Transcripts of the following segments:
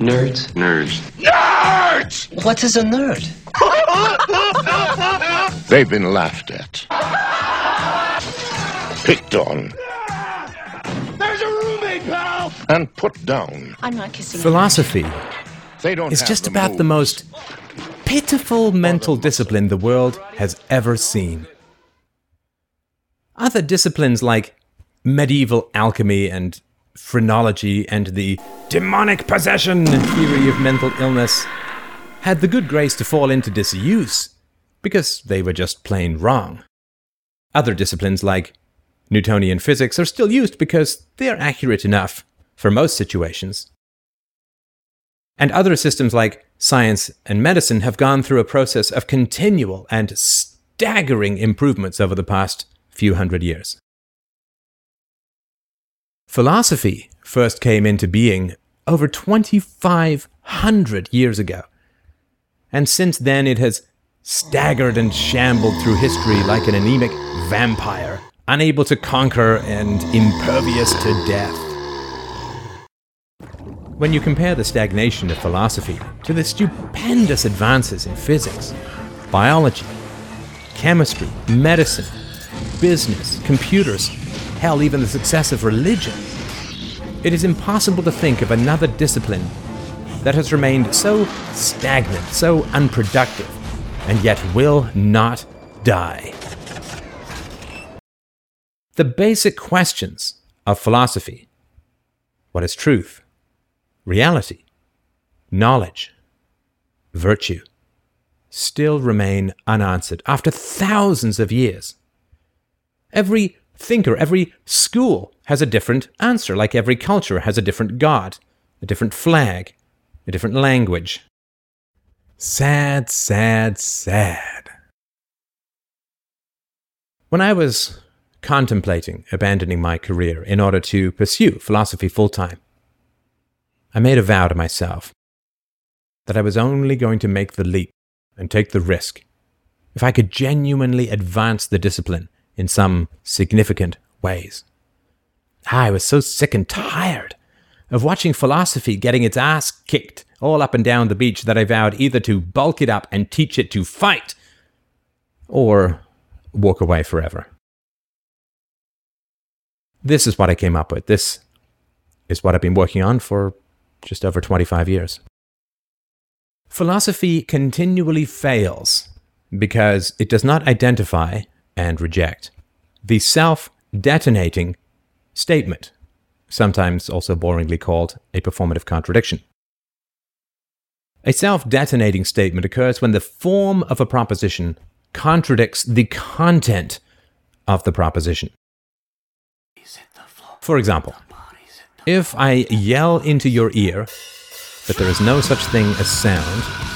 Nerds? Nerds. Nerds! What is a nerd? They've been laughed at. Picked on. There's a roommate, pal! And put down. I'm not kissing. Philosophy They don't is have just the about the moves. most pitiful mental discipline the world has ever seen. Other disciplines like medieval alchemy and phrenology and the demonic possession theory of mental illness had the good grace to fall into disuse because they were just plain wrong. Other disciplines like Newtonian physics are still used because they are accurate enough for most situations. And other systems like science and medicine have gone through a process of continual and staggering improvements over the past few hundred years. Philosophy first came into being over 2,500 years ago. And since then, it has staggered and shambled through history like an anemic vampire, unable to conquer and impervious to death. When you compare the stagnation of philosophy to the stupendous advances in physics, biology, chemistry, medicine, business, computers, hell, even the success of religion, it is impossible to think of another discipline that has remained so stagnant, so unproductive, and yet will not die. The basic questions of philosophy what is truth? reality, knowledge, virtue still remain unanswered after thousands of years. Every thinker, every school has a different answer, like every culture has a different god, a different flag, a different language. Sad, sad, sad. When I was contemplating abandoning my career in order to pursue philosophy full time, I made a vow to myself that I was only going to make the leap and take the risk if I could genuinely advance the discipline in some significant ways. I was so sick and tired of watching philosophy getting its ass kicked all up and down the beach that I vowed either to bulk it up and teach it to fight or walk away forever. This is what I came up with. This is what I've been working on for just over 25 years. Philosophy continually fails because it does not identify and reject the self detonating statement, sometimes also boringly called a performative contradiction. A self detonating statement occurs when the form of a proposition contradicts the content of the proposition. For example, if I yell into your ear that there is no such thing as sound,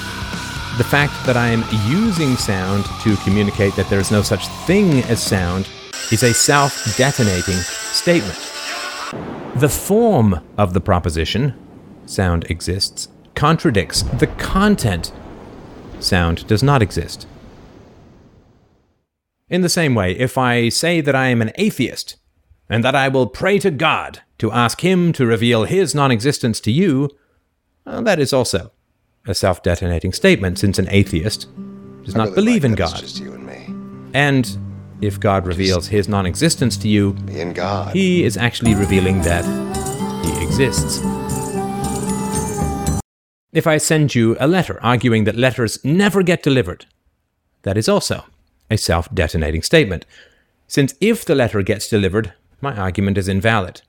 the fact that I am using sound to communicate that there is no such thing as sound is a self detonating statement. The form of the proposition, sound exists, contradicts the content, sound does not exist. In the same way, if I say that I am an atheist and that I will pray to God to ask Him to reveal His non existence to you, that is also a self detonating statement, since an atheist does not believe in God. And. And if God reveals His non existence to you, and God. He is actually revealing that He exists. If I send you a letter arguing that letters never get delivered, that is also a self detonating statement, since if the letter gets delivered, my argument is invalid.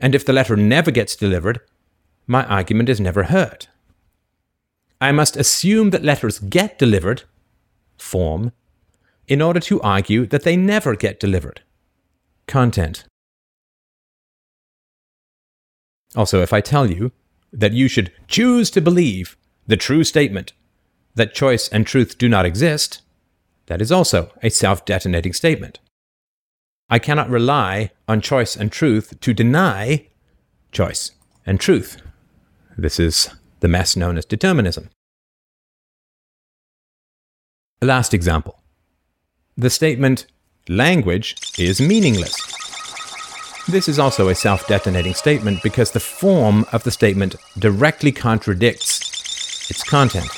And if the letter never gets delivered, my argument is never heard. I must assume that letters get delivered, form, in order to argue that they never get delivered, content. Also, if I tell you that you should choose to believe the true statement that choice and truth do not exist, that is also a self detonating statement. I cannot rely on choice and truth to deny choice and truth. This is the mess known as determinism. Last example the statement, language is meaningless. This is also a self detonating statement because the form of the statement directly contradicts its content.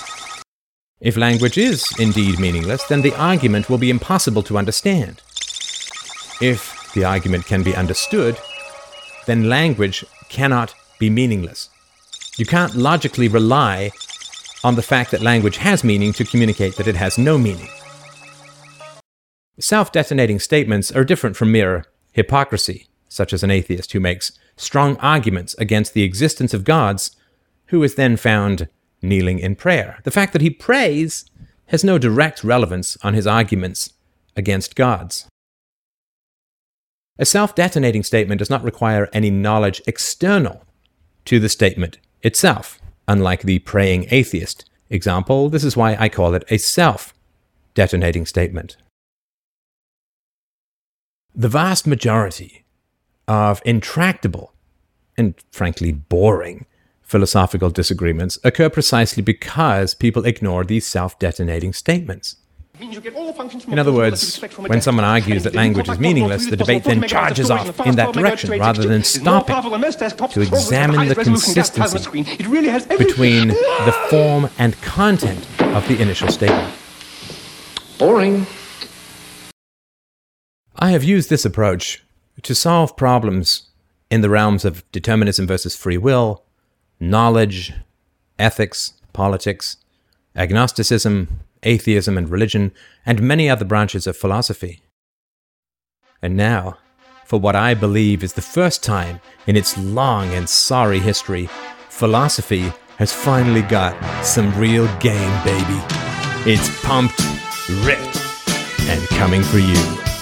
If language is indeed meaningless, then the argument will be impossible to understand. If the argument can be understood, then language cannot be meaningless. You can't logically rely on the fact that language has meaning to communicate that it has no meaning. Self detonating statements are different from mere hypocrisy such as an atheist who makes strong arguments against the existence of gods, who is then found kneeling in prayer. The fact that he prays has no direct relevance on his arguments against gods. A self detonating statement does not require any knowledge external to the statement itself. Unlike the praying atheist example, this is why I call it a self detonating statement. The vast majority of intractable and frankly boring philosophical disagreements occur precisely because people ignore these self detonating statements. In other words, when someone argues that language is meaningless, the debate then charges off in that direction rather than stopping to examine the consistency between the form and content of the initial statement. Boring. I have used this approach to solve problems in the realms of determinism versus free will, knowledge, ethics, politics, agnosticism, atheism and religion, and many other branches of philosophy. And now, for what I believe is the first time in its long and sorry history, philosophy has finally got some real game, baby. It's pumped, ripped, and coming for you.